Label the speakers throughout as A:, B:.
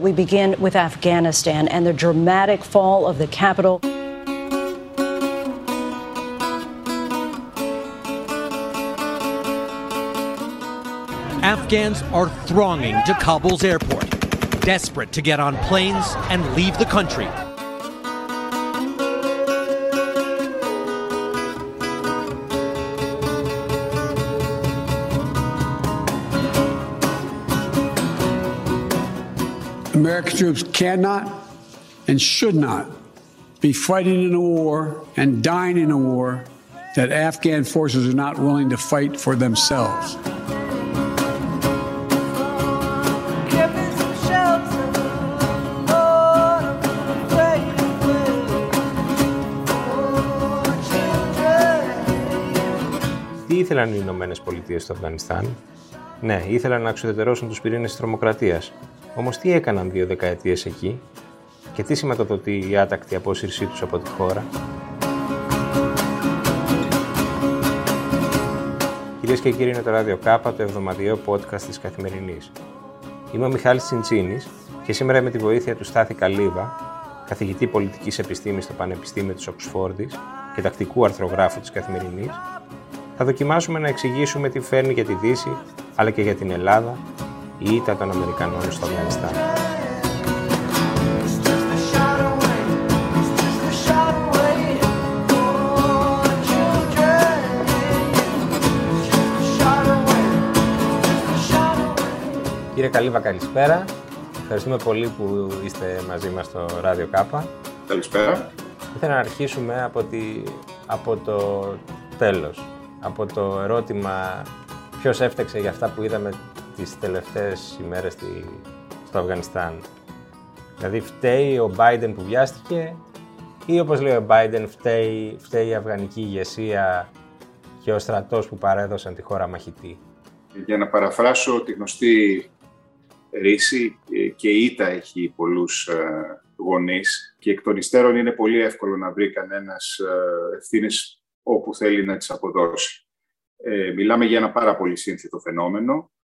A: We begin with Afghanistan and the dramatic fall of the capital.
B: Afghans are thronging to Kabul's airport, desperate to get on planes and leave the country.
C: American troops cannot and should not be fighting in a war and dying in a war that Afghan forces are not willing to fight for themselves.
D: Τι ήθελαν οι Ηνωμένε Πολιτείε στο Αφγανιστάν. Ναι, ήθελαν να εξουδετερώσουν του πυρήνε τη τρομοκρατία. Όμως τι έκαναν δύο δεκαετίες εκεί και τι σηματοδοτεί η άτακτη απόσυρσή τους από τη χώρα; Κυρίες και κύριοι, είναι το ράδιο Κάπα, το εβδομαδιαίο podcast της Καθημερινής. Είμαι ο Μιχάλης Τσιντσίνης και σήμερα με τη βοήθεια του Στάθη Καλίβα, καθηγητή πολιτικής επιστήμης στο Πανεπιστήμιο της Οξφόρδης και τακτικού αρθρογράφου της Καθημερινής, θα δοκιμάσουμε να εξηγήσουμε τι φέρνει για τη Δύση, αλλά και για την Ελλάδα, η ήττα των Αμερικανών στο Αφγανιστάν. Κύριε Καλύβα, καλησπέρα. Ευχαριστούμε πολύ που είστε μαζί μας στο Ράδιο Κάπα.
E: Καλησπέρα.
D: Ήθελα να αρχίσουμε από, τη, από το τέλος, από το ερώτημα ποιος έφταξε για αυτά που είδαμε τις τελευταίες ημέρες στη, στο Αφγανιστάν. Δηλαδή φταίει ο Biden που βιάστηκε ή όπως λέει ο Biden φταίει, φταίει η αφγανική ηγεσία και ο στρατός που παρέδωσαν τη χώρα μαχητή;
E: Για να παραφράσω τη γνωστή ρίση και η ήττα έχει πολλούς ε, γονείς και εκ των υστέρων είναι πολύ εύκολο να βρει κανένας ε, ευθύνες όπου θέλει να τις αποδώσει. Ε, μιλάμε για ένα πάρα πολύ σύνθετο φαινόμενο, ε,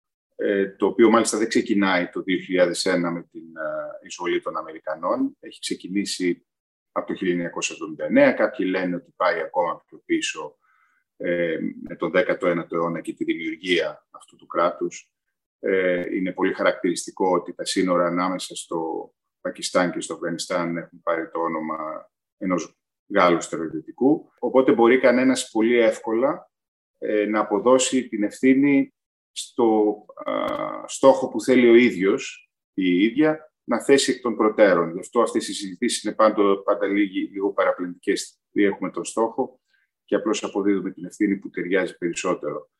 E: το οποίο μάλιστα δεν ξεκινάει το 2001 με την ε, εισβολή των Αμερικανών. Έχει ξεκινήσει από το 1979. Κάποιοι λένε ότι πάει ακόμα πιο πίσω ε, με τον 19ο αιώνα και τη δημιουργία αυτού του κράτους. Ε, είναι πολύ χαρακτηριστικό ότι τα σύνορα ανάμεσα στο Πακιστάν και στο Αφγανιστάν έχουν πάρει το όνομα ενός Γάλλου στερεοδυτικού. Οπότε μπορεί κανένας πολύ εύκολα ε, να αποδώσει την ευθύνη στο στόχο που θέλει ο ίδιος ή η ίδια να θέσει εκ των προτέρων. Γι' αυτό αυτές οι συζητήσεις είναι πάντα, πάντα λίγο, λίγο παραπλανητικές. Δηλαδή έχουμε τον στόχο και απλώς αποδίδουμε την ευθύνη που ταιριάζει περισσότερο.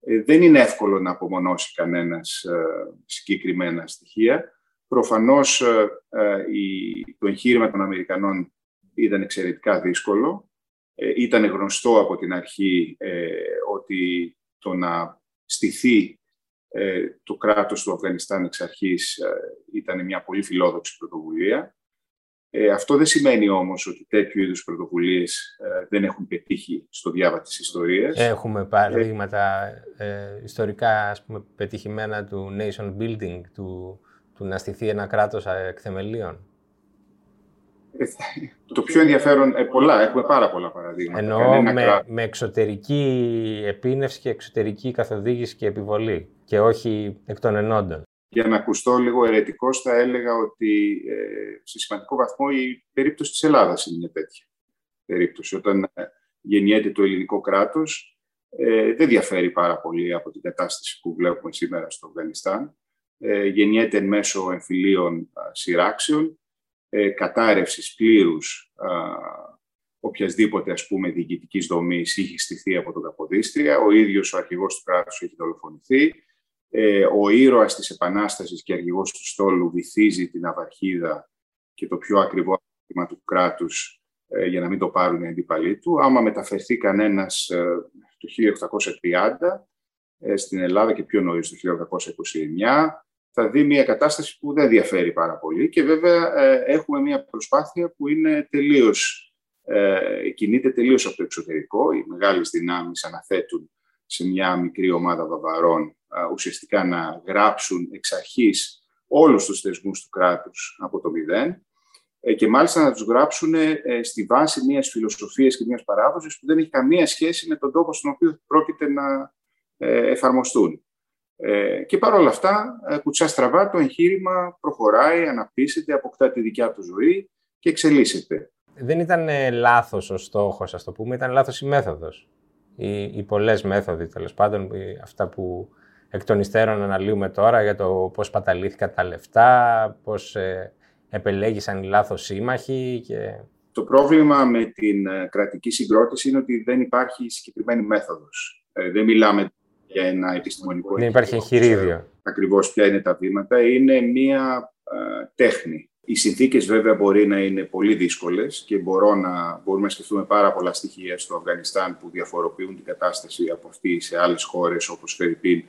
E: Ε, δεν είναι εύκολο να απομονώσει κανένας ε, συγκεκριμένα στοιχεία. Προφανώς ε, η, το εγχείρημα των Αμερικανών ήταν εξαιρετικά δύσκολο. Ήταν γνωστό από την αρχή ότι το να στηθεί το κράτος του Αφγανιστάν εξ αρχής ήταν μια πολύ φιλόδοξη πρωτοβουλία. Ε, αυτό δεν σημαίνει όμως ότι τέτοιου είδους πρωτοβουλίες ε, δεν έχουν πετύχει στο διάβα της ιστορίας.
D: Έχουμε παραδείγματα ε, ιστορικά ας πούμε, πετυχημένα του nation building, του, του να στηθεί ένα κράτος εκ θεμελίων.
E: Το πιο ενδιαφέρον, ε, πολλά, έχουμε πάρα πολλά παραδείγματα.
D: Εννοώ με, με εξωτερική επίνευση και εξωτερική καθοδήγηση και επιβολή και όχι εκ των ενόντων
E: για να ακουστώ λίγο ερετικό, θα έλεγα ότι ε, σε σημαντικό βαθμό η περίπτωση της Ελλάδας είναι μια τέτοια περίπτωση. Όταν ε, γεννιέται το ελληνικό κράτος, ε, δεν διαφέρει πάρα πολύ από την κατάσταση που βλέπουμε σήμερα στο Αφγανιστάν. Ε, γεννιέται εν μέσω εμφυλίων σειράξεων, ε, κατάρρευσης πλήρους οποιασδήποτε ας πούμε διοικητικής δομής είχε στηθεί από τον Καποδίστρια. Ο ίδιος ο αρχηγός του κράτους έχει δολοφονηθεί ε, ο ήρωας της Επανάστασης και αρχηγός του στόλου βυθίζει την αυαρχίδα και το πιο ακριβό άτομα του κράτους ε, για να μην το πάρουν οι αντίπαλοι του. Άμα μεταφερθεί κανένας ε, το 1830 ε, στην Ελλάδα και πιο νωρίς το 1829, θα δει μια κατάσταση που δεν διαφέρει πάρα πολύ και βέβαια έχουμε μια προσπάθεια που είναι τελείως, κινείται τελείως από το εξωτερικό. Οι μεγάλες δυνάμεις αναθέτουν σε μια μικρή ομάδα βαβαρών ουσιαστικά να γράψουν εξ αρχής όλους τους θεσμούς του κράτους από το μηδέν ε, και μάλιστα να τους γράψουν ε, στη βάση μιας φιλοσοφίας και μιας παράδοσης που δεν έχει καμία σχέση με τον τόπο στον οποίο πρόκειται να ε, εφαρμοστούν. Και παρόλα αυτά, κουτσά στραβά, το εγχείρημα προχωράει, αναπτύσσεται, αποκτά τη δικιά του ζωή και εξελίσσεται.
D: Δεν ήταν λάθος ο στόχος, ας το πούμε, ήταν λάθος η μέθοδος. Οι, οι πολλές μέθοδοι, τέλος πάντων, αυτά που εκ των υστέρων αναλύουμε τώρα για το πώς παταλήθηκαν τα λεφτά, πώς ε, επελέγησαν οι λάθος σύμμαχοι και...
E: Το πρόβλημα με την ε, κρατική συγκρότηση είναι ότι δεν υπάρχει συγκεκριμένη μέθοδος. Ε, δεν μιλάμε για ένα επιστημονικό...
D: Δεν υπάρχει εγχειρίδιο.
E: Ακριβώς ποια είναι τα βήματα. Είναι μία τέχνη. Οι συνθήκες βέβαια μπορεί να είναι πολύ δύσκολες και μπορώ να, μπορούμε να σκεφτούμε πάρα πολλά στοιχεία στο Αφγανιστάν που διαφοροποιούν την κατάσταση από αυτή σε άλλες χώρες όπως Φερρυπίν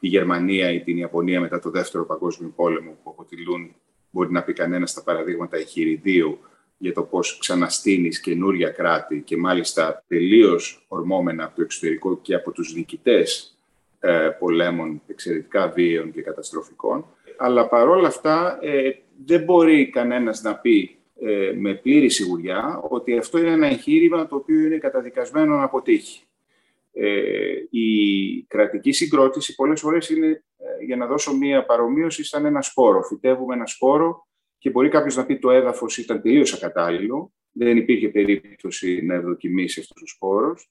E: η Γερμανία ή την Ιαπωνία μετά το Δεύτερο Παγκόσμιο Πόλεμο, που αποτελούν, μπορεί να πει κανένας, τα παραδείγματα εχειριδίου για το πώς ξαναστήνεις καινούρια κράτη και μάλιστα τελείως ορμόμενα από το εξωτερικό και από τους διοικητές ε, πολέμων εξαιρετικά βίαιων και καταστροφικών. Αλλά παρόλα αυτά ε, δεν μπορεί κανένας να πει ε, με πλήρη σιγουριά ότι αυτό είναι ένα εγχείρημα το οποίο είναι καταδικασμένο να αποτύχει. Ε, η κρατική συγκρότηση πολλές φορές είναι, ε, για να δώσω μία παρομοίωση, σαν ένα σπόρο. Φυτεύουμε ένα σπόρο και μπορεί κάποιος να πει το έδαφος ήταν τελείως ακατάλληλο, δεν υπήρχε περίπτωση να ευδοκιμήσει αυτός ο σπόρος.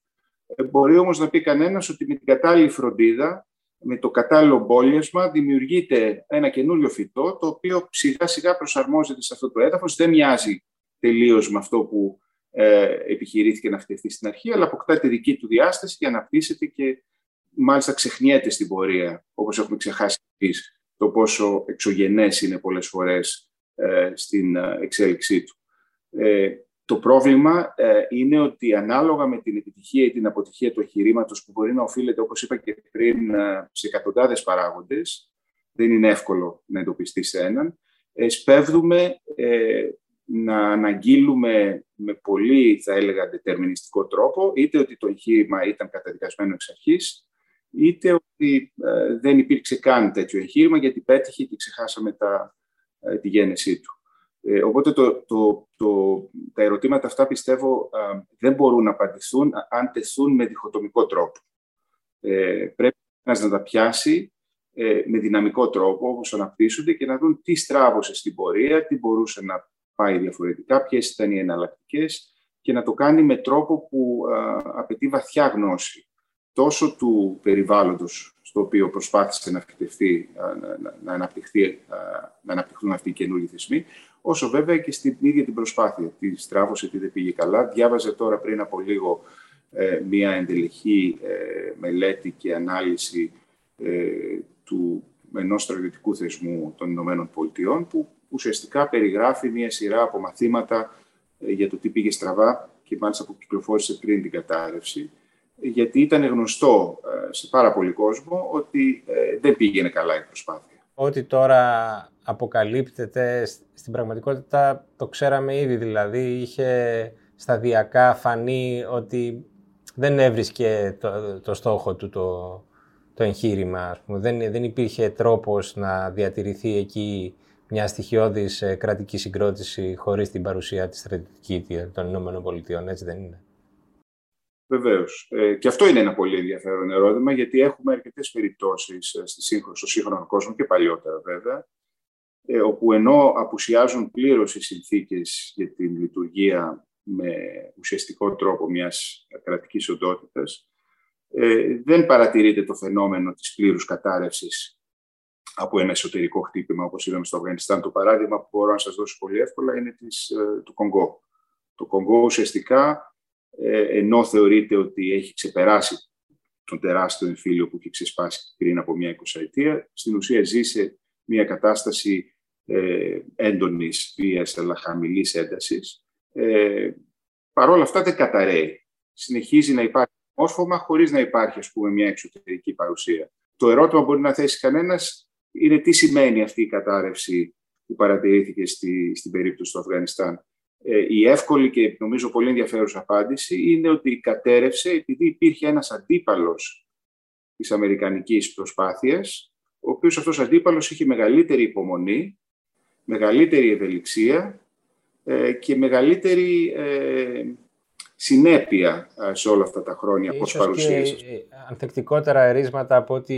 E: Ε, μπορεί όμως να πει κανένας ότι με την κατάλληλη φροντίδα, με το κατάλληλο μπόλιασμα, δημιουργείται ένα καινούριο φυτό, το οποίο σιγά σιγά προσαρμόζεται σε αυτό το έδαφος, δεν μοιάζει τελείως με αυτό που ε, επιχειρήθηκε να φτιαχτεί στην αρχή, αλλά αποκτά τη δική του διάσταση και αναπτύσσεται και μάλιστα ξεχνιέται στην πορεία, όπως έχουμε ξεχάσει εμείς, το πόσο εξωγενές είναι πολλές φορές ε, στην ε, εξέλιξή του. Ε, το πρόβλημα ε, είναι ότι ανάλογα με την επιτυχία ή την αποτυχία του εγχειρήματος που μπορεί να οφείλεται, όπως είπα και πριν, σε εκατοντάδες παράγοντες, δεν είναι εύκολο να εντοπιστεί σε έναν, σπέβδουμε να αναγγείλουμε με πολύ, θα έλεγα, δετερμινιστικό τρόπο, είτε ότι το εγχείρημα ήταν καταδικασμένο εξ αρχής, είτε ότι ε, δεν υπήρξε καν τέτοιο εγχείρημα, γιατί πέτυχε και ξεχάσαμε τα, ε, τη γέννησή του. Ε, οπότε το, το, το, τα ερωτήματα αυτά πιστεύω δεν μπορούν να απαντηθούν αν τεθούν με διχοτομικό τρόπο. πρέπει να τα πιάσει με δυναμικό τρόπο, όπως αναπτύσσονται και να δουν τι στράβωσε στην πορεία, τι μπορούσε να πάει διαφορετικά, ποιες ήταν οι εναλλακτικές και να το κάνει με τρόπο που απαιτεί βαθιά γνώση τόσο του περιβάλλοντος στο οποίο προσπάθησε να, φυτευτεί, να, να, αναπτυχθεί, να αναπτυχθούν αυτοί οι καινούργιοι θεσμοί, όσο βέβαια και στην ίδια την προσπάθεια. Τι στράβωσε, τι δεν πήγε καλά. Διάβαζε τώρα πριν από λίγο ε, μία εντελεχή ε, μελέτη και ανάλυση ε, του ενός στρατιωτικού θεσμού των Ηνωμένων Πολιτειών, που ουσιαστικά περιγράφει μια σειρά από μαθήματα ε, για το τι πήγε στραβά και μάλιστα που κυκλοφόρησε πριν την κατάρρευση, γιατί ήταν γνωστό ε, σε πάρα πολύ κόσμο ότι ε, δεν πήγαινε καλά η προσπάθεια.
D: Ό,τι τώρα αποκαλύπτεται στην πραγματικότητα το ξέραμε ήδη, δηλαδή είχε σταδιακά φανεί ότι δεν έβρισκε το, το στόχο του το, το εγχείρημα. Δεν, δεν υπήρχε τρόπος να διατηρηθεί εκεί μια στοιχειώδης ε, κρατική συγκρότηση χωρίς την παρουσία της στρατιωτική των Ηνωμένων Πολιτειών, έτσι δεν είναι;
E: Βεβαίως. Ε, και αυτό είναι ένα πολύ ενδιαφέρον ερώτημα, γιατί έχουμε αρκετές περιπτώσεις ε, στο σύγχρονο κόσμο και παλιότερα βέβαια, ε, όπου ενώ απουσιάζουν πλήρως οι συνθήκες για την λειτουργία με ουσιαστικό τρόπο μιας κρατικής οντότητας, ε, δεν παρατηρείται το φαινόμενο της πλήρους κατάρρευσης από ένα εσωτερικό χτύπημα, όπως είδαμε στο Αφγανιστάν. Το παράδειγμα που μπορώ να σας δώσω πολύ εύκολα είναι της, ε, του Κονγκό. Το Κονγκό ουσιαστικά, ε, ενώ θεωρείται ότι έχει ξεπεράσει τον τεράστιο εμφύλιο που είχε ξεσπάσει πριν από μια εικοσαετία, στην ουσία ζει σε μια κατάσταση ε, έντονης βίας αλλά χαμηλής έντασης. Ε, Παρ' όλα αυτά δεν καταραίει. Συνεχίζει να υπάρχει μόρφωμα χωρίς να υπάρχει ας πούμε, μια εξωτερική παρουσία. Το ερώτημα μπορεί να θέσει κανένας είναι τι σημαίνει αυτή η κατάρρευση που παρατηρήθηκε στη, στην περίπτωση του Αφγανιστάν. Ε, η εύκολη και νομίζω πολύ ενδιαφέρουσα απάντηση είναι ότι κατέρευσε επειδή υπήρχε ένας αντίπαλος της αμερικανικής προσπάθειας, ο οποίος αυτός αντίπαλος είχε μεγαλύτερη υπομονή, μεγαλύτερη ευελιξία ε, και μεγαλύτερη ε, συνέπεια ε, σε όλα αυτά τα χρόνια
D: πώς
E: παρουσίασε.
D: Και ανθεκτικότερα ερίσματα από ό,τι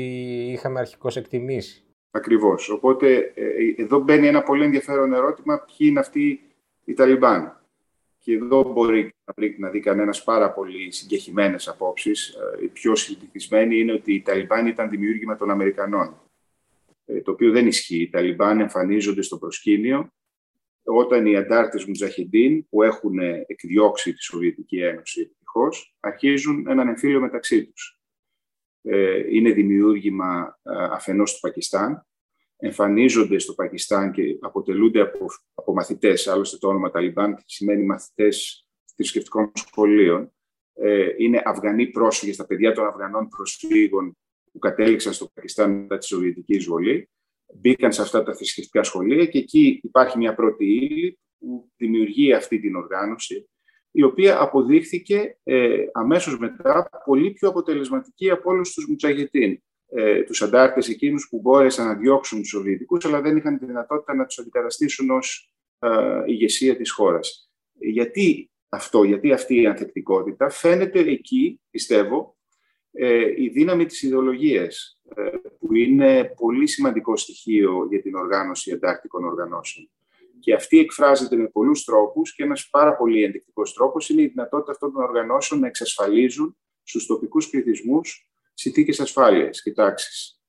D: είχαμε αρχικώς εκτιμήσει.
E: Ακριβώς. Οπότε εδώ μπαίνει ένα πολύ ενδιαφέρον ερώτημα ποιοι είναι αυτοί οι Ταλιμπάν. Και εδώ μπορεί να δει κανένας πάρα πολύ συγκεχημένες απόψεις. Η πιο συνηθισμένη είναι ότι οι Ταλιμπάν ήταν δημιούργημα των Αμερικανών. Ε, το οποίο δεν ισχύει. Οι Ταλιμπάν εμφανίζονται στο προσκήνιο όταν οι αντάρτες Μουτζαχεντίν που έχουν εκδιώξει τη Σοβιετική Ένωση ευτυχώς, αρχίζουν έναν εμφύλιο μεταξύ τους. Ε, είναι δημιούργημα ε, αφενός του Πακιστάν, εμφανίζονται στο Πακιστάν και αποτελούνται από, από μαθητές, άλλωστε το όνομα Ταλιμπάν σημαίνει μαθητές θρησκευτικών σχολείων. Είναι Αφγανοί πρόσφυγες, τα παιδιά των Αφγανών προσφύγων που κατέληξαν στο Πακιστάν μετά τη Σοβιετική εισβολή, μπήκαν σε αυτά τα θρησκευτικά σχολεία και εκεί υπάρχει μια πρώτη ύλη που δημιουργεί αυτή την οργάνωση, η οποία αποδείχθηκε ε, αμέσως μετά πολύ πιο αποτελεσματική από όλους τους Μουτσαγετίν. Ε, τους αντάρτες εκείνους που μπόρεσαν να διώξουν τους Σοβιετικούς, αλλά δεν είχαν τη δυνατότητα να τους αντικαταστήσουν ως ε, ηγεσία της χώρας. Γιατί αυτό, γιατί αυτή η ανθεκτικότητα φαίνεται εκεί, πιστεύω, ε, η δύναμη της ιδεολογίας, ε, που είναι πολύ σημαντικό στοιχείο για την οργάνωση εντάκτικων οργανώσεων. Και αυτή εκφράζεται με πολλούς τρόπους και ένας πάρα πολύ ενδεικτικός τρόπος είναι η δυνατότητα αυτών των οργανώσεων να εξασφαλίζουν στους τοπικούς πληθυσμούς συνθήκες ασφάλειας και τάξης.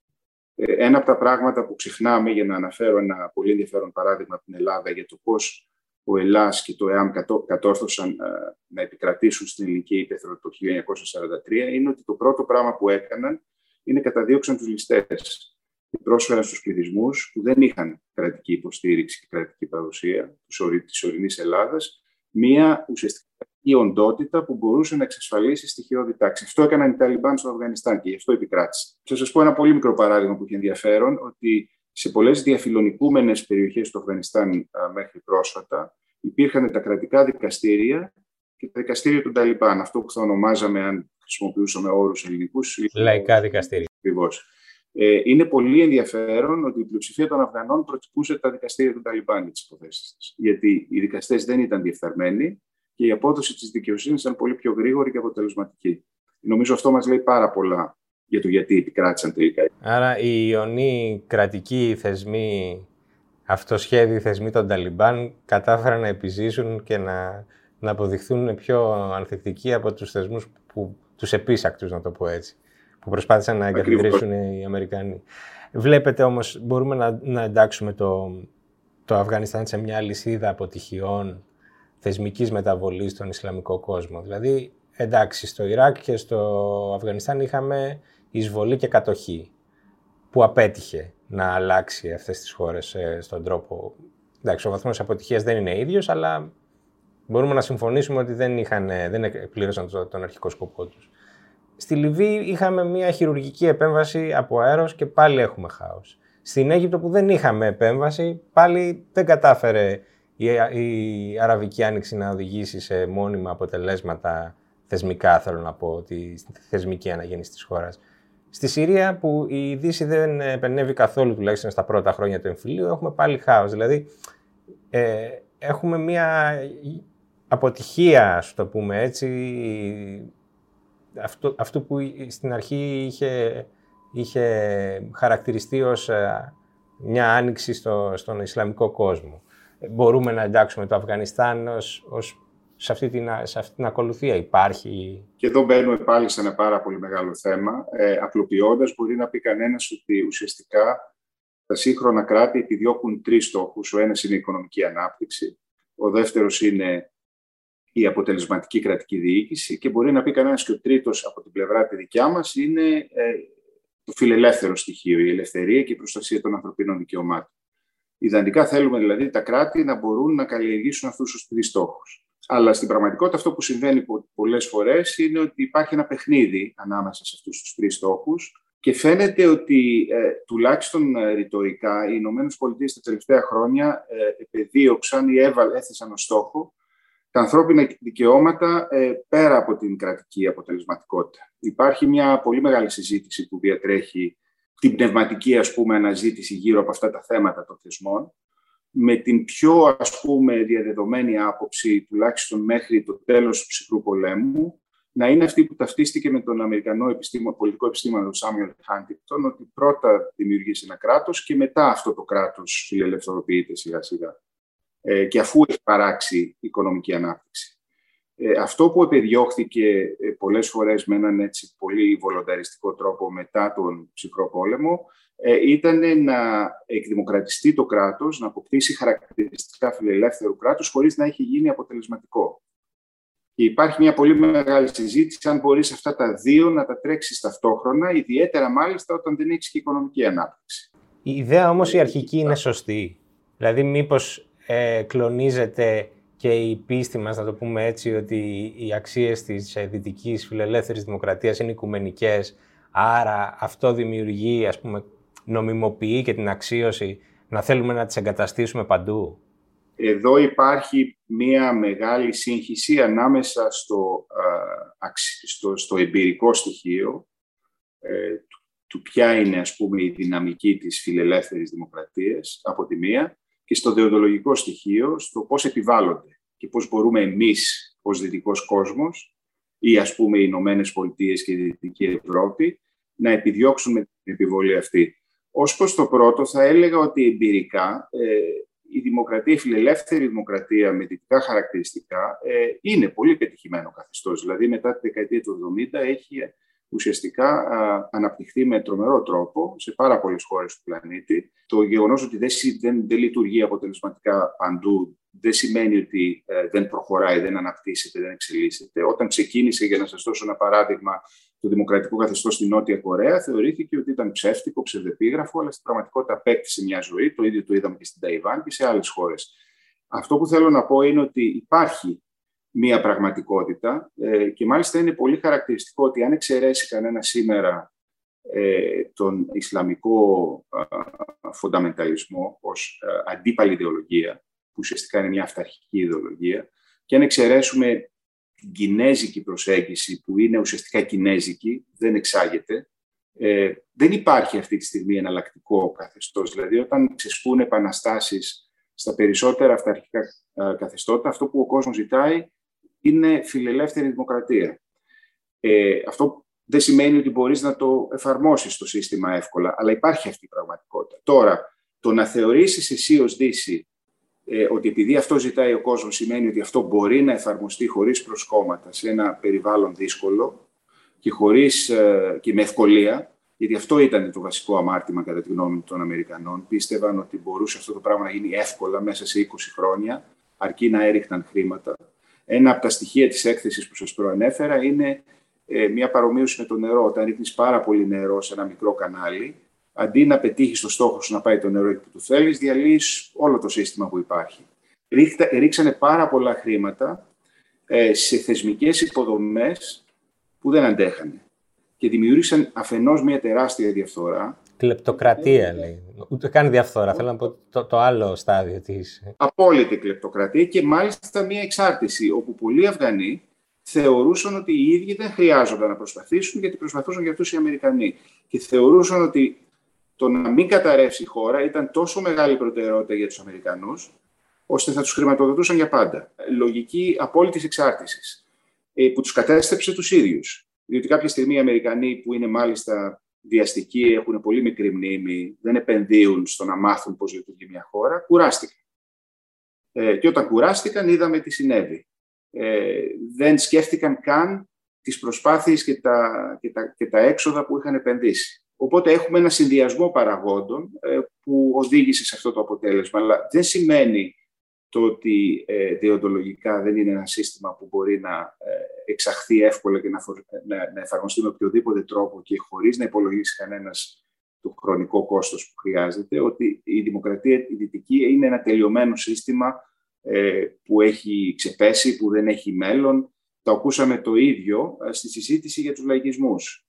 E: Ε, ένα από τα πράγματα που ξεχνάμε, για να αναφέρω ένα πολύ ενδιαφέρον παράδειγμα από την Ελλάδα για το πώς ο Ελλάς και το ΕΑΜ κατόρθωσαν ε, να επικρατήσουν στην ελληνική ύπεθρο το 1943 είναι ότι το πρώτο πράγμα που έκαναν είναι καταδίωξαν τους ληστές και πρόσφεραν στους πληθυσμούς που δεν είχαν κρατική υποστήριξη και κρατική παρουσία της ορεινής Ελλάδας μία ουσιαστική οντότητα που μπορούσε να εξασφαλίσει στοιχειώδη τάξη. Αυτό έκαναν οι Ταλιμπάν στο Αφγανιστάν και γι' αυτό επικράτησε. Θα σας πω ένα πολύ μικρό παράδειγμα που έχει ενδιαφέρον, ότι σε πολλές διαφιλονικούμενες περιοχές του Αφγανιστάν μέχρι πρόσφατα υπήρχαν τα κρατικά δικαστήρια και τα δικαστήρια του Ταλιμπάν. Αυτό που θα ονομάζαμε, αν χρησιμοποιούσαμε όρους ελληνικούς...
D: Λαϊκά δικαστήρια.
E: Ακριβώς. Ε, είναι πολύ ενδιαφέρον ότι η πλειοψηφία των Αφγανών προτυπούσε τα δικαστήρια του Ταλιμπάν για τις υποθέσεις της. Γιατί οι δικαστές δεν ήταν διεφθαρμένοι και η απόδοση της δικαιοσύνης ήταν πολύ πιο γρήγορη και αποτελεσματική. Νομίζω αυτό μας λέει πάρα πολλά για το γιατί επικράτησαν τελικά.
D: Άρα οι ιονοί κρατικοί θεσμοί, αυτοσχέδιοι θεσμοί των Ταλιμπάν κατάφεραν να επιζήσουν και να, να αποδειχθούν πιο ανθεκτικοί από τους θεσμούς που τους επίσακτους, να το πω έτσι, που προσπάθησαν να εγκαθιδρύσουν οι Αμερικανοί. Βλέπετε όμως, μπορούμε να, να εντάξουμε το, το Αφγανιστάν σε μια λυσίδα αποτυχιών θεσμικής μεταβολής στον Ισλαμικό κόσμο. Δηλαδή, εντάξει, στο Ιράκ και στο Αφγανιστάν είχαμε εισβολή και κατοχή που απέτυχε να αλλάξει αυτές τις χώρες ε, στον τρόπο... Εντάξει, ο βαθμός αποτυχίας δεν είναι ίδιος, αλλά μπορούμε να συμφωνήσουμε ότι δεν, είχαν, δεν εκπλήρωσαν τον αρχικό σκοπό τους. Στη Λιβύη είχαμε μια χειρουργική επέμβαση από αέρος και πάλι έχουμε χάος. Στην Αίγυπτο που δεν είχαμε επέμβαση, πάλι δεν κατάφερε η, η Αραβική Άνοιξη να οδηγήσει σε μόνιμα αποτελέσματα θεσμικά, θέλω να πω, τη θεσμική αναγέννηση της χώρας. Στη Συρία, που η Δύση δεν επενεύει καθόλου, τουλάχιστον στα πρώτα χρόνια του εμφυλίου, έχουμε πάλι χάος. Δηλαδή, ε, έχουμε μια αποτυχία, ας το πούμε έτσι, αυτό, αυτό που στην αρχή είχε, είχε χαρακτηριστεί ως ε, μια άνοιξη στο, στον Ισλαμικό κόσμο. Μπορούμε να εντάξουμε το Αφγανιστάν ως, ως σε αυτή, την, σε αυτή την ακολουθία υπάρχει.
E: Και εδώ μπαίνουμε πάλι σε ένα πάρα πολύ μεγάλο θέμα. Ε, απλοποιώντας, μπορεί να πει κανένας ότι ουσιαστικά τα σύγχρονα κράτη επιδιώκουν τρεις στόχους. Ο ένας είναι η οικονομική ανάπτυξη, ο δεύτερος είναι η αποτελεσματική κρατική διοίκηση και μπορεί να πει κανένας και ο τρίτος από την πλευρά τη δικιά μας είναι ε, το φιλελεύθερο στοιχείο, η ελευθερία και η προστασία των ανθρωπίνων δικαιωμάτων. Ιδανικά θέλουμε δηλαδή τα κράτη να μπορούν να καλλιεργήσουν αυτούς τους τρεις στόχους. Αλλά στην πραγματικότητα αυτό που συμβαίνει πολλές φορές είναι ότι υπάρχει ένα παιχνίδι ανάμεσα σε αυτούς τους τρεις στόχους και φαίνεται ότι ε, τουλάχιστον ε, ρητορικά οι Ηνωμένες Πολιτείες τα τελευταία χρόνια ε, επεδίωξαν ή έβαλ, έθεσαν ως στόχο τα ανθρώπινα δικαιώματα ε, πέρα από την κρατική αποτελεσματικότητα. Υπάρχει μια πολύ μεγάλη συζήτηση που διατρέχει την πνευματική ας πούμε αναζήτηση γύρω από αυτά τα θέματα των θεσμών με την πιο ας πούμε διαδεδομένη άποψη τουλάχιστον μέχρι το τέλος του ψυχρού πολέμου να είναι αυτή που ταυτίστηκε με τον Αμερικανό επιστήμο, πολιτικό επιστήμονα Σάμιουελ Χάντικτον ότι πρώτα δημιουργήσει ένα κράτος και μετά αυτό το κράτος φιλελευθερωποιείται σιγά σιγά ε, και αφού έχει παράξει οικονομική ανάπτυξη. Ε, αυτό που επιδιώχθηκε ε, πολλές φορές με έναν έτσι πολύ βολονταριστικό τρόπο μετά τον ψυχρό πόλεμο ε, ήταν να εκδημοκρατιστεί το κράτος, να αποκτήσει χαρακτηριστικά φιλελεύθερου κράτους χωρίς να έχει γίνει αποτελεσματικό. Και υπάρχει μια πολύ μεγάλη συζήτηση αν μπορείς αυτά τα δύο να τα τρέξεις ταυτόχρονα, ιδιαίτερα μάλιστα όταν δεν έχεις και οικονομική ανάπτυξη.
D: Η ιδέα όμως η αρχική είναι σωστή. Δηλαδή μήπως ε, κλονίζεται και η πίστη μας, να το πούμε έτσι, ότι οι αξίες της ε, δυτικής φιλελεύθερης δημοκρατίας είναι οικουμενικές, άρα αυτό δημιουργεί, ας πούμε, νομιμοποιεί και την αξίωση να θέλουμε να τις εγκαταστήσουμε παντού.
E: Εδώ υπάρχει μία μεγάλη σύγχυση ανάμεσα στο, στο, στο εμπειρικό στοιχείο ε, του, του ποια είναι ας πούμε η δυναμική της φιλελεύθερης δημοκρατίας από τη μία και στο δεοντολογικό στοιχείο, στο πώς επιβάλλονται και πώς μπορούμε εμείς ως δυτικός κόσμος ή ας πούμε οι Ηνωμένες Πολιτείες και η Δυτική Ευρώπη να επιδιώξουμε την επιβολή αυτή. Ως προς το πρώτο θα έλεγα ότι εμπειρικά ε, η δημοκρατία, η φιλελεύθερη δημοκρατία με δυτικά χαρακτηριστικά ε, είναι πολύ πετυχημένο καθεστώς. Δηλαδή μετά τη δεκαετία του 70 έχει ουσιαστικά αναπτυχθεί με τρομερό τρόπο σε πάρα πολλές χώρες του πλανήτη. Το γεγονός ότι δεν, δεν, δεν λειτουργεί αποτελεσματικά παντού δεν σημαίνει ότι ε, δεν προχωράει, δεν αναπτύσσεται, δεν εξελίσσεται. Όταν ξεκίνησε, για να σας δώσω ένα παράδειγμα, το δημοκρατικό καθεστώς στη Νότια Κορέα, θεωρήθηκε ότι ήταν ψεύτικο, ψευδεπίγραφο, αλλά στην πραγματικότητα απέκτησε μια ζωή. Το ίδιο το είδαμε και στην Ταϊβάν και σε άλλες χώρες. Αυτό που θέλω να πω είναι ότι υπάρχει μία πραγματικότητα ε, και μάλιστα είναι πολύ χαρακτηριστικό ότι αν εξαιρέσει κανένα σήμερα ε, τον Ισλαμικό φονταμενταλισμό ως αντίπαλη ιδεολογία, που ουσιαστικά είναι μια αυταρχική ιδεολογία, και αν εξαιρέσουμε την κινέζικη προσέγγιση, που είναι ουσιαστικά κινέζικη, δεν εξάγεται, ε, δεν υπάρχει αυτή τη στιγμή εναλλακτικό καθεστώς. Δηλαδή, όταν ξεσπούν επαναστάσεις στα περισσότερα αυταρχικά καθεστώτα, αυτό που ο κόσμος ζητάει είναι φιλελεύθερη δημοκρατία. Ε, αυτό δεν σημαίνει ότι μπορείς να το εφαρμόσεις το σύστημα εύκολα, αλλά υπάρχει αυτή η πραγματικότητα. Τώρα, το να θεωρήσεις εσύ ως Δύση ε, ότι επειδή αυτό ζητάει ο κόσμος σημαίνει ότι αυτό μπορεί να εφαρμοστεί χωρίς προσκόμματα σε ένα περιβάλλον δύσκολο και, χωρίς, ε, και με ευκολία, γιατί αυτό ήταν το βασικό αμάρτημα κατά τη γνώμη των Αμερικανών. Πίστευαν ότι μπορούσε αυτό το πράγμα να γίνει εύκολα μέσα σε 20 χρόνια, αρκεί να έριχναν χρήματα. Ένα από τα στοιχεία της έκθεσης που σας προανέφερα είναι ε, μια παρομοίωση με το νερό. Όταν ρίχνεις πάρα πολύ νερό σε ένα μικρό κανάλι, αντί να πετύχεις το στόχο σου να πάει το νερό εκεί που το θέλεις, διαλύεις όλο το σύστημα που υπάρχει. ρίξανε πάρα πολλά χρήματα ε, σε θεσμικές υποδομές που δεν αντέχανε και δημιούργησαν αφενός μια τεράστια διαφθορά
D: Κλεπτοκρατία λέει. Ούτε καν διαφθορά. Θέλω να πω το, το άλλο στάδιο τη.
E: Απόλυτη κλεπτοκρατία και μάλιστα μια εξάρτηση όπου πολλοί Αφγανοί θεωρούσαν ότι οι ίδιοι δεν χρειάζονταν να προσπαθήσουν γιατί προσπαθούσαν για αυτούς οι Αμερικανοί. Και θεωρούσαν ότι το να μην καταρρεύσει η χώρα ήταν τόσο μεγάλη προτεραιότητα για τους Αμερικανούς, ώστε θα τους χρηματοδοτούσαν για πάντα. Λογική απόλυτη εξάρτησης, ε, που τους κατέστρεψε τους ίδιους. Διότι κάποια στιγμή οι Αμερικανοί, που είναι μάλιστα βιαστικοί, έχουν πολύ μικρή μνήμη, δεν επενδύουν στο να μάθουν πώς λειτουργεί μια χώρα, κουράστηκαν. Ε, και όταν κουράστηκαν είδαμε τι συνέβη. Ε, δεν σκέφτηκαν καν τις προσπάθειες και τα, και, τα, και τα έξοδα που είχαν επενδύσει. Οπότε έχουμε ένα συνδυασμό παραγόντων ε, που οδήγησε σε αυτό το αποτέλεσμα. Αλλά δεν σημαίνει το ότι ε, διοντολογικά δεν είναι ένα σύστημα που μπορεί να ε, εξαχθεί εύκολα και να, να, να εφαρμοστεί με οποιοδήποτε τρόπο και χωρίς να υπολογίσει κανένας το χρονικό κόστος που χρειάζεται, ότι η δημοκρατία η δυτική είναι ένα τελειωμένο σύστημα ε, που έχει ξεπέσει, που δεν έχει μέλλον. Το ακούσαμε το ίδιο ε, στη συζήτηση για τους λαϊκισμούς.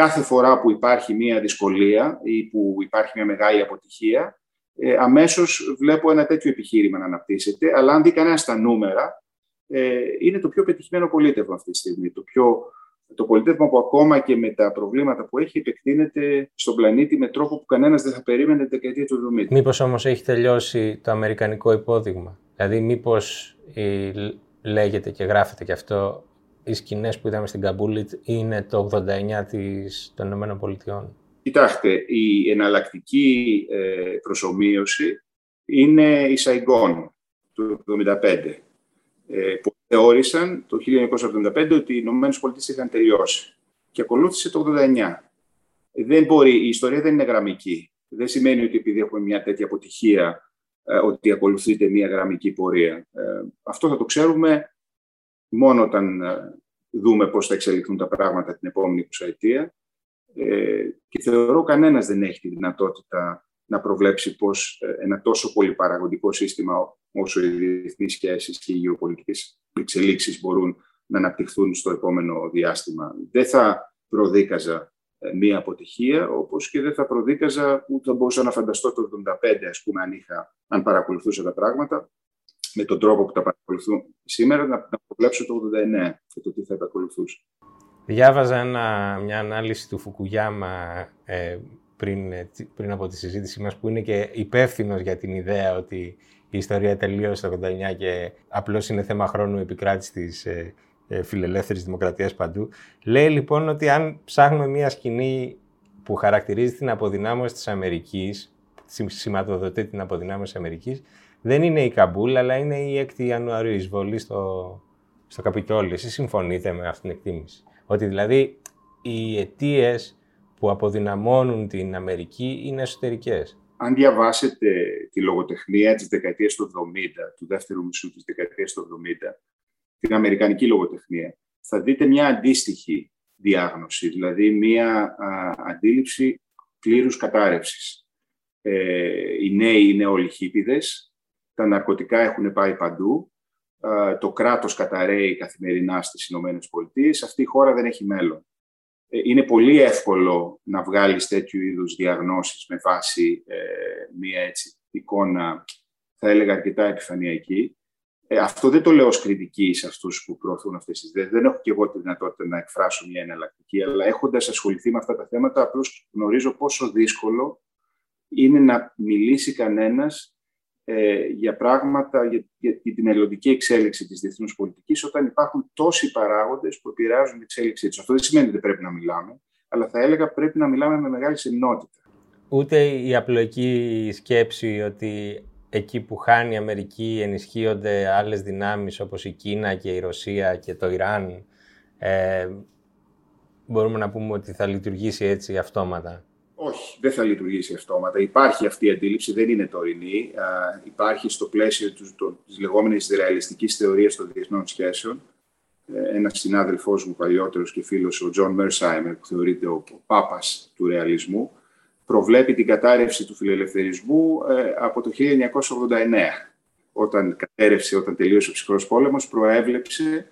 E: Κάθε φορά που υπάρχει μια δυσκολία ή που υπάρχει μια μεγάλη αποτυχία, ε, αμέσως βλέπω ένα τέτοιο επιχείρημα να αναπτύσσεται. Αλλά αν δει κανένας τα νούμερα, ε, είναι το πιο πετυχημένο πολίτευμα αυτή τη στιγμή. Το πιο το πολίτευμα που ακόμα και με τα προβλήματα που έχει επεκτείνεται στον πλανήτη με τρόπο που κανένας δεν θα περίμενε την δεκαετία του 70.
D: Μήπως όμως έχει τελειώσει το αμερικανικό υπόδειγμα; Δηλαδή μήπως η, λέγεται και γράφεται και αυτό οι σκηνές που είδαμε στην Καμπούλη είναι το 89 της, των Ηνωμένων Πολιτειών.
E: Κοιτάξτε, η εναλλακτική ε, προσωμείωση είναι η Σαϊγκόν του 1975 ε, που θεώρησαν το 1975 ότι οι Ηνωμένες Πολιτείες είχαν τελειώσει και ακολούθησε το 1989. Δεν μπορεί, η ιστορία δεν είναι γραμμική. Δεν σημαίνει ότι επειδή έχουμε μια τέτοια αποτυχία ε, ότι ακολουθείται μια γραμμική πορεία. Ε, αυτό θα το ξέρουμε μόνο όταν δούμε πώς θα εξελιχθούν τα πράγματα την επόμενη εικοσαετία. Και θεωρώ κανένας δεν έχει τη δυνατότητα να προβλέψει πώς ένα τόσο πολυπαραγωγικό σύστημα όσο οι διεθνείς σχέσεις και οι γεωπολιτικές εξελίξεις μπορούν να αναπτυχθούν στο επόμενο διάστημα. Δεν θα προδίκαζα ε, μία αποτυχία, όπως και δεν θα προδίκαζα που θα μπορούσα να φανταστώ το 1975, ας πούμε, αν, είχα, αν παρακολουθούσα τα πράγματα, με τον τρόπο που τα παρακολουθούν σήμερα, να, να προβλέψω το 19 και το τι θα επακολουθούσε.
D: Διάβαζα ένα, μια ανάλυση του Φουκουγιάμα ε, πριν, ε, πριν από τη συζήτησή μας, που είναι και υπεύθυνος για την ιδέα ότι η ιστορία τελείωσε το 89 και απλώς είναι θέμα χρόνου επικράτησης της ε, ε, φιλελεύθερης δημοκρατίας παντού. Λέει λοιπόν ότι αν ψάχνουμε μια σκηνή που χαρακτηρίζει την αποδυνάμωση της Αμερικής, σηματοδοτεί την αποδυνάμωση της Αμερικής, δεν είναι η Καμπούλ, αλλά είναι η 6η Ιανουαρίου, η εισβολή στο, στο Καπιτόλιο. Εσείς συμφωνείτε με αυτήν την εκτίμηση; Ότι δηλαδή οι αιτίες που αποδυναμώνουν την Αμερική είναι εσωτερικές;
E: Αν διαβάσετε τη λογοτεχνία της δεκαετίας του 70, του δεύτερου μισού της δεκαετίας του 70, την αμερικανική λογοτεχνία, θα δείτε μια αντίστοιχη διάγνωση, δηλαδή μια αντίληψη πλήρους κατάρρευσης. Ε, οι νέοι είναι όλοι χίπιδες, τα ναρκωτικά έχουν πάει παντού, το κράτος καταραίει καθημερινά στις Ηνωμένες Πολιτείες, αυτή η χώρα δεν έχει μέλλον. Ε, είναι πολύ εύκολο να βγάλεις τέτοιου είδους διαγνώσεις με βάση ε, μία έτσι, εικόνα, θα έλεγα αρκετά επιφανειακή. Ε, αυτό δεν το λέω ως κριτική σε αυτούς που προωθούν αυτές τις ιδέες. Δεν έχω και εγώ τη δυνατότητα να εκφράσω μια εναλλακτική, αλλά έχοντας ασχοληθεί με αυτά τα θέματα, απλώς γνωρίζω πόσο δύσκολο είναι να μιλήσει κανένας ε, για πράγματα, για, για, την ελλοντική εξέλιξη της διεθνούς πολιτικής, όταν υπάρχουν τόσοι παράγοντες που επηρεάζουν την εξέλιξή της. Αυτό δεν σημαίνει ότι δεν πρέπει να μιλάμε, αλλά θα έλεγα πρέπει να μιλάμε με μεγάλη σεμνότητα.
D: Ούτε η απλοϊκή σκέψη ότι εκεί που χάνει η Αμερική ενισχύονται άλλες δυνάμεις όπως η Κίνα και η Ρωσία και το Ιράν, ε, μπορούμε να πούμε ότι θα λειτουργήσει έτσι αυτόματα.
E: Όχι, δεν θα λειτουργήσει αυτόματα. Υπάρχει αυτή η αντίληψη, δεν είναι τωρινή. υπάρχει στο πλαίσιο του, το, της λεγόμενης ρεαλιστικής θεωρίας των διεθνών σχέσεων. Ε, ένας συνάδελφός μου παλιότερος και φίλος, ο Τζον Μιρσάιμερ, που θεωρείται ο, ο πάπας του ρεαλισμού, προβλέπει την κατάρρευση του φιλελευθερισμού ε, από το 1989. Όταν κατέρρευσε, όταν τελείωσε ο ψυχρός πόλεμος, προέβλεψε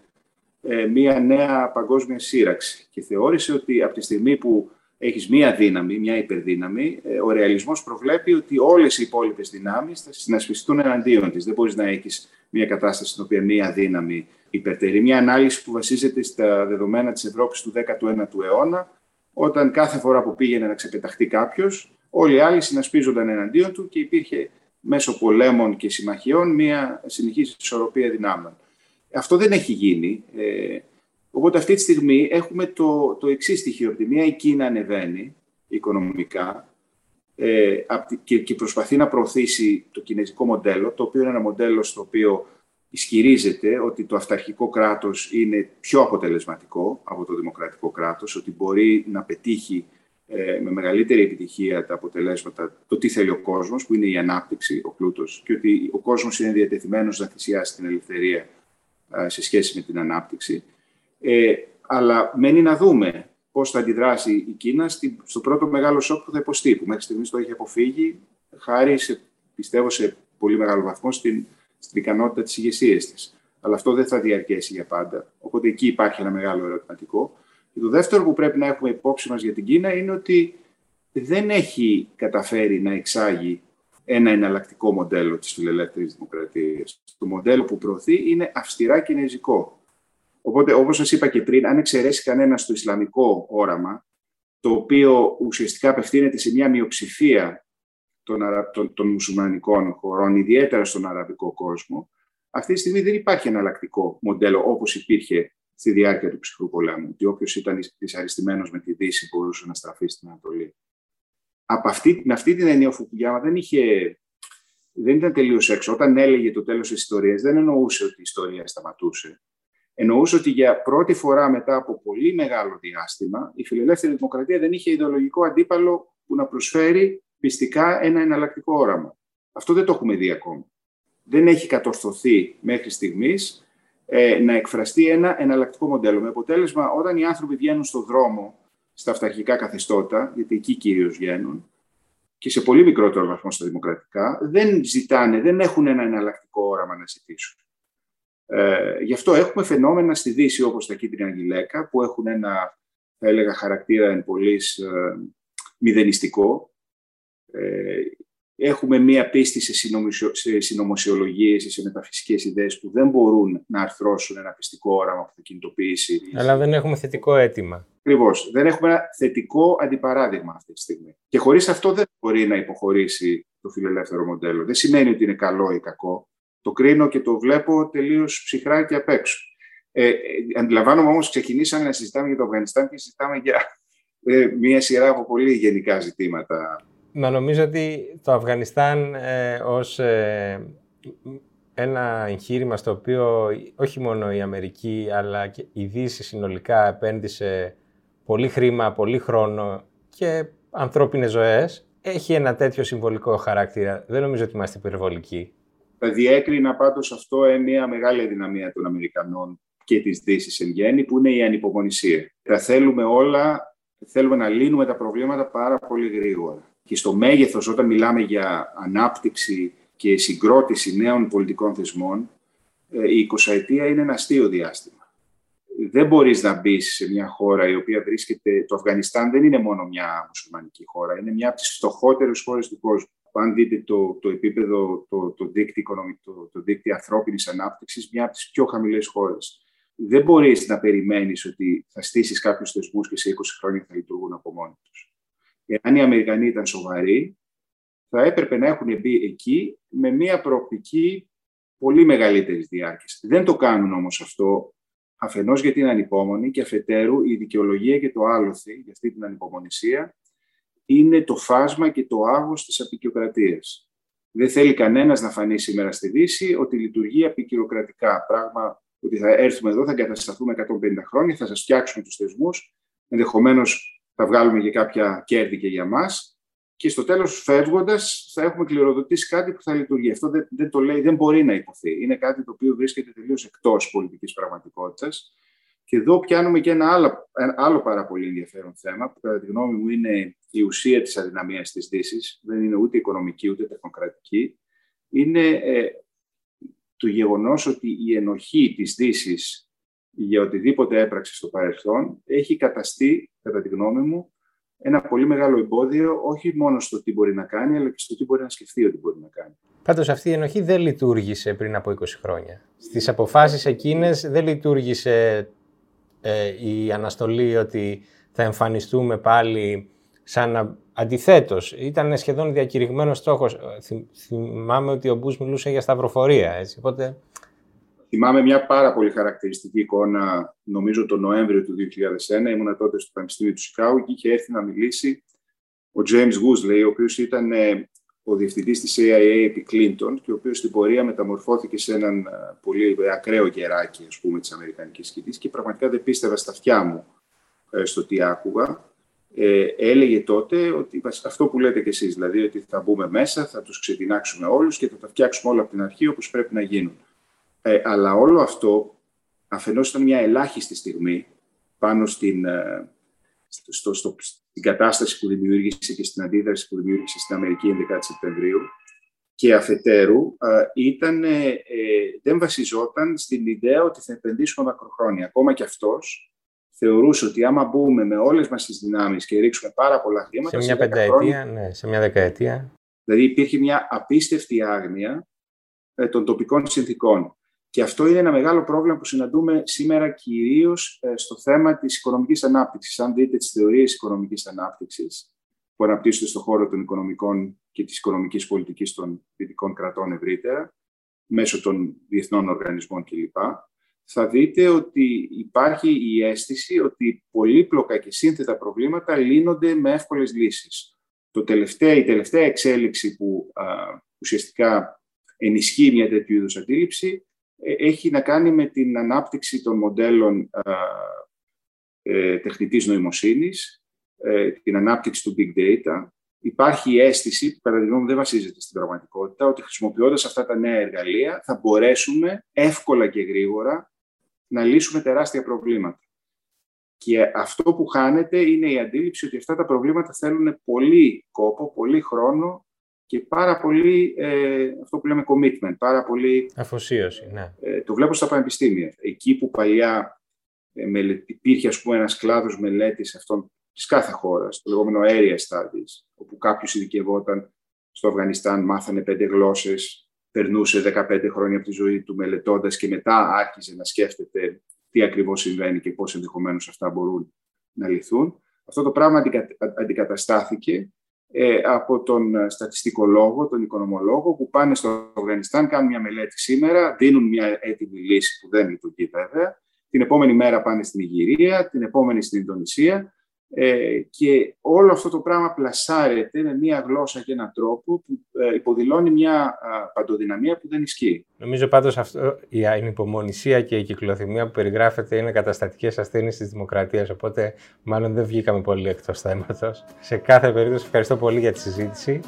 E: ε, μία νέα παγκόσμια σύρραξη και θεώρησε ότι από τη στιγμή που έχεις μία δύναμη, μία υπερδύναμη, ε, ο ρεαλισμός προβλέπει ότι όλες οι υπόλοιπες δυνάμεις θα συνασπιστούν εναντίον της. Δεν μπορείς να έχεις μία κατάσταση στην οποία μία δύναμη υπερτερεί. Μία ανάλυση που βασίζεται στα δεδομένα της Ευρώπης του 19ου αιώνα, όταν κάθε φορά που πήγαινε να ξεπεταχτεί κάποιος, όλοι οι άλλοι συνασπίζονταν εναντίον του και υπήρχε μέσω πολέμων και συμμαχιών μία συνεχής ισορροπία δυνάμεων. Αυτό δεν έχει γίνει. Ε, Οπότε αυτή τη στιγμή έχουμε το, το εξής στοιχείο. Από τη μία η Κίνα ανεβαίνει οικονομικά ε, και, και προσπαθεί να προωθήσει το κινέζικο μοντέλο, το οποίο είναι ένα μοντέλο στο οποίο ισχυρίζεται ότι το αυταρχικό κράτος είναι πιο αποτελεσματικό από το δημοκρατικό κράτος, ότι μπορεί να πετύχει ε, με μεγαλύτερη επιτυχία τα αποτελέσματα, το τι θέλει ο κόσμος, που είναι η ανάπτυξη, ο πλούτος, και ότι ο κόσμος είναι διατεθειμένος να θυσιάσει την ελευθερία ε, σε σχέση με την ανάπτυξη. Ε, αλλά μένει να δούμε πώς θα αντιδράσει η Κίνα στο πρώτο μεγάλο σοκ που θα υποστεί, που μέχρι στιγμής το έχει αποφύγει, χάρη, σε, πιστεύω, σε πολύ μεγάλο βαθμό στην, στην ικανότητα της ηγεσίας της. Αλλά αυτό δεν θα διαρκέσει για πάντα. Οπότε εκεί υπάρχει ένα μεγάλο ερωτηματικό. Και το δεύτερο που πρέπει να έχουμε υπόψη μας για την Κίνα είναι ότι δεν έχει καταφέρει να εξάγει ένα εναλλακτικό μοντέλο της φιλελεύθερης δημοκρατίας. Το μοντέλο που προωθεί είναι αυστηρά κινέζικο Οπότε, όπως σας είπα και πριν, αν εξαιρέσει κανένας το Ισλαμικό όραμα, το οποίο ουσιαστικά απευθύνεται σε μια μειοψηφία των, αρα... των, των μουσουλμανικών χωρών, ιδιαίτερα στον αραβικό κόσμο, αυτή τη στιγμή δεν υπάρχει εναλλακτικό μοντέλο όπως υπήρχε στη διάρκεια του ψυχρού πολέμου, ότι όποιος ήταν δυσαρεστημένος με τη Δύση μπορούσε να στραφεί στην Ανατολή. Από αυτή, με αυτή την έννοια ο Φουκουγιάμα δεν, είχε, δεν ήταν τελείως έξω. Όταν έλεγε το τέλος της ιστορίας, δεν εννοούσε ότι η ιστορία σταματούσε. Εννοούσε ότι για πρώτη φορά μετά από πολύ μεγάλο διάστημα η φιλελεύθερη δημοκρατία δεν είχε ιδεολογικό αντίπαλο που να προσφέρει πιστικά ένα εναλλακτικό όραμα. Αυτό δεν το έχουμε δει ακόμα. Δεν έχει κατορθωθεί μέχρι στιγμής ε, να εκφραστεί ένα εναλλακτικό μοντέλο. Με αποτέλεσμα, όταν οι άνθρωποι βγαίνουν στον δρόμο στα αυταρχικά καθεστώτα, γιατί εκεί κυρίως βγαίνουν, και σε πολύ μικρότερο βαθμό στα δημοκρατικά, δεν ζητάνε, δεν έχουν ένα εναλλακτικό όραμα να ζητήσουν. Ε, γι' αυτό έχουμε φαινόμενα στη Δύση όπως τα κίτρινα γυλαίκα που έχουν ένα, θα έλεγα, χαρακτήρα εν πολλής ε, μηδενιστικό. Ε, έχουμε μία πίστη σε, σε συνωμοσιολογίες ή σε μεταφυσικές ιδέες που δεν μπορούν να αρθρώσουν ένα πιστικό όραμα που θα κινητοποιήσει.
D: Αλλά δεν έχουμε θετικό αίτημα.
E: Ακριβώς. Δεν έχουμε ένα θετικό αντιπαράδειγμα αυτή τη στιγμή. Και χωρίς αυτό δεν μπορεί να υποχωρήσει το φιλελεύθερο μοντέλο. Δεν σημαίνει ότι είναι καλό ή κακό το κρίνω και το βλέπω τελείως ψυχρά και απ' έξω. Ε, ε, αντιλαμβάνομαι όμως ξεκινήσαμε να συζητάμε για το Αφγανιστάν και συζητάμε για ε, μία σειρά από πολύ γενικά ζητήματα.
D: Μα νομίζω ότι το Αφγανιστάν ε, ως ε, ένα εγχείρημα στο οποίο όχι μόνο η Αμερική αλλά και η Δύση συνολικά επένδυσε πολύ χρήμα, πολύ χρόνο και ανθρώπινες ζωές, έχει ένα τέτοιο συμβολικό χαρακτήρα. Δεν νομίζω ότι είμαστε υπερβολικοί.
E: Διέκρινα πάντως αυτό μια μεγάλη αδυναμία των Αμερικανών και της Δύσης εν γέννη, που είναι η ανυπομονησία. Τα θέλουμε όλα, θέλουμε να λύνουμε τα προβλήματα πάρα πολύ γρήγορα. Και στο μέγεθος, όταν μιλάμε για ανάπτυξη και συγκρότηση νέων πολιτικών θεσμών, ε, η 20 ετία είναι ένα αστείο διάστημα. Δεν μπορείς να μπεις σε μια χώρα η οποία βρίσκεται... Το Αφγανιστάν δεν είναι μόνο μια μουσουλμανική χώρα, είναι μια από τις φτωχότερες χώρες του κόσμου αν δείτε το, το επίπεδο, το, το, δίκτυο, το, το δίκτυο ανθρώπινης ανάπτυξης, μια από τις πιο χαμηλές χώρες. Δεν μπορείς να περιμένεις ότι θα στήσεις κάποιους θεσμούς και σε 20 χρόνια θα λειτουργούν από μόνοι τους. Εάν οι Αμερικανοί ήταν σοβαροί, θα έπρεπε να έχουν μπει εκεί με μια προοπτική πολύ μεγαλύτερης διάρκειας. Δεν το κάνουν όμως αυτό, αφενός γιατί είναι ανυπόμονοι και αφετέρου η δικαιολογία και το άλοθη για αυτή την ανυπομονησία είναι το φάσμα και το άγος της απεικιοκρατίας. Δεν θέλει κανένας να φανεί σήμερα στη Δύση ότι λειτουργεί απεικιοκρατικά. Πράγμα ότι θα έρθουμε εδώ, θα εγκατασταθούμε 150 χρόνια, θα σας φτιάξουμε τους θεσμούς, ενδεχομένως θα βγάλουμε και κάποια κέρδη και για μας και στο τέλος φεύγοντας θα έχουμε κληροδοτήσει κάτι που θα λειτουργεί. Αυτό δεν, δεν το λέει, δεν μπορεί να υποθεί. Είναι κάτι το οποίο βρίσκεται τελείως εκτός πολιτικής πραγματικότητας και εδώ πιάνουμε και ένα άλλο, ένα άλλο πάρα πολύ ενδιαφέρον θέμα, που κατά τη γνώμη μου είναι η ουσία της αδυναμίας της Δύσης, δεν είναι ούτε οικονομική ούτε τεχνοκρατική, είναι ε, το γεγονός ότι η ενοχή της Δύσης για οτιδήποτε έπραξε στο παρελθόν έχει καταστεί, κατά τη γνώμη μου, ένα πολύ μεγάλο εμπόδιο όχι μόνο στο τι μπορεί να κάνει, αλλά και στο τι μπορεί να σκεφτεί ότι μπορεί να κάνει.
D: Πάντως αυτή η ενοχή δεν λειτουργήσε πριν από 20 χρόνια. Στις αποφάσεις εκείνες δεν λειτουργήσε ε, η αναστολή ότι θα εμφανιστούμε πάλι σαν αντιθέτως. Ήταν σχεδόν διακηρυγμένος στόχος. Ε, θυμάμαι ότι ο Μπούς μιλούσε για σταυροφορία, έτσι, οπότε...
E: Θυμάμαι μια πάρα πολύ χαρακτηριστική εικόνα, νομίζω το Νοέμβριο του 2001, ήμουν τότε στο Πανεπιστήμιο του Σικάου και είχε έρθει να μιλήσει ο James Gousley, ο οποίος ήταν ε, ο διευθυντής της CIA επί Κλίντον και ο οποίος στην πορεία μεταμορφώθηκε σε έναν ε, πολύ ακραίο γεράκι ας πούμε, της Αμερικανικής σκηνής και πραγματικά δεν πίστευα στα αυτιά μου ε, στο τι άκουγα. Ε, έλεγε τότε ότι αυτό που λέτε κι εσείς, δηλαδή ότι θα μπούμε μέσα, θα τους ξετινάξουμε όλους και θα τα φτιάξουμε όλα από την αρχή όπως πρέπει να γίνουν. Ε, αλλά όλο αυτό αφενός ήταν μια ελάχιστη στιγμή πάνω στην, ε, στο, στο, στην κατάσταση που δημιούργησε και στην αντίδραση που δημιούργησε στην Αμερική 11 Σεπτεμβρίου και αφετέρου ήταν, ε, ε, δεν βασιζόταν στην ιδέα ότι θα επενδύσουμε μακροχρόνια. Ακόμα και αυτός θεωρούσε ότι άμα μπούμε με όλες μας τις δυνάμεις και ρίξουμε πάρα πολλά χρήματα...
D: Σε μια πενταετία, ναι, σε μια δεκαετία.
E: Δηλαδή υπήρχε μια απίστευτη άγνοια ε, των τοπικών συνθήκων. Και Και αυτό είναι ένα μεγάλο πρόβλημα που συναντούμε σήμερα κυρίως ε, στο θέμα της οικονομικής ανάπτυξης. Αν δείτε τις θεωρίες οικονομικής ανάπτυξης που αναπτύσσονται στον χώρο των οικονομικών και της οικονομικής πολιτικής των δυτικών κρατών ευρύτερα, μέσω των διεθνών οργανισμών κλπ., θα δείτε ότι υπάρχει η αίσθηση ότι πολύπλοκα και σύνθετα προβλήματα λύνονται με εύκολες λύσεις. Το τελευταία, η τελευταία εξέλιξη που α, ουσιαστικά ενισχύει μια τέτοιου είδους αντίληψη ε, έχει να κάνει με την ανάπτυξη των μοντέλων α, ε, τεχνητής νοημοσύνης, ε, την ανάπτυξη του big data. Υπάρχει η αίσθηση, που κατά τη γνώμη δεν βασίζεται στην πραγματικότητα, ότι χρησιμοποιώντας αυτά τα νέα εργαλεία θα μπορέσουμε εύκολα και γρήγορα να λύσουμε τεράστια προβλήματα. Και αυτό που χάνεται είναι η αντίληψη ότι αυτά τα προβλήματα θέλουν πολύ κόπο, πολύ χρόνο και πάρα πολύ, ε, αυτό που λέμε commitment, πάρα πολύ...
D: Αφοσίωση, ναι.
E: Ε, το βλέπω στα πανεπιστήμια. Εκεί που παλιά ε, υπήρχε, ας πούμε, ένας κλάδος μελέτης αυτών της κάθε χώρας, το λεγόμενο area studies, όπου κάποιος ειδικευόταν στο Αφγανιστάν, μάθανε πέντε γλώσσες, περνούσε 15 χρόνια από τη ζωή του μελετώντας και μετά άρχιζε να σκέφτεται τι ακριβώς συμβαίνει και πώς ενδεχομένως αυτά μπορούν να λυθούν. Αυτό το πράγμα αντικαταστάθηκε ε, από τον στατιστικολόγο, τον οικονομολόγο που πάνε στο Αφγανιστάν, κάνουν μια μελέτη σήμερα, δίνουν μια έτοιμη λύση που δεν λειτουργεί βέβαια, την επόμενη μέρα πάνε στην Ιγυρία, την επόμενη στην Ινδονησία ε, και όλο αυτό το πράγμα πλασάρεται με μία γλώσσα και έναν τρόπο που ε, υποδηλώνει μια παντοδυναμία που δεν ισχύει.
D: Νομίζω πάντως αυτό, η ανυπομονησία και η κυκλοθυμία που περιγράφεται είναι καταστατικές ασθένειες της δημοκρατίας, οπότε μάλλον δεν βγήκαμε πολύ εκτός θέματος. Σε κάθε περίπτωση ευχαριστώ πολύ για τη συζήτηση.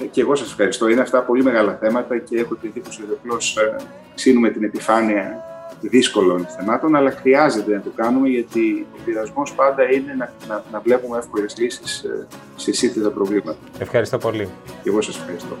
E: Ε, και εγώ σας ευχαριστώ. Είναι αυτά πολύ μεγάλα θέματα και έχω την εντύπωση ότι απλώς ξύνουμε την επιφάνεια δύσκολων θεμάτων, αλλά χρειάζεται να το κάνουμε γιατί ο πειρασμός πάντα είναι να, να, να βλέπουμε εύκολες λύσεις σε σύνθετα προβλήματα.
D: Ευχαριστώ πολύ.
E: Και εγώ σας ευχαριστώ.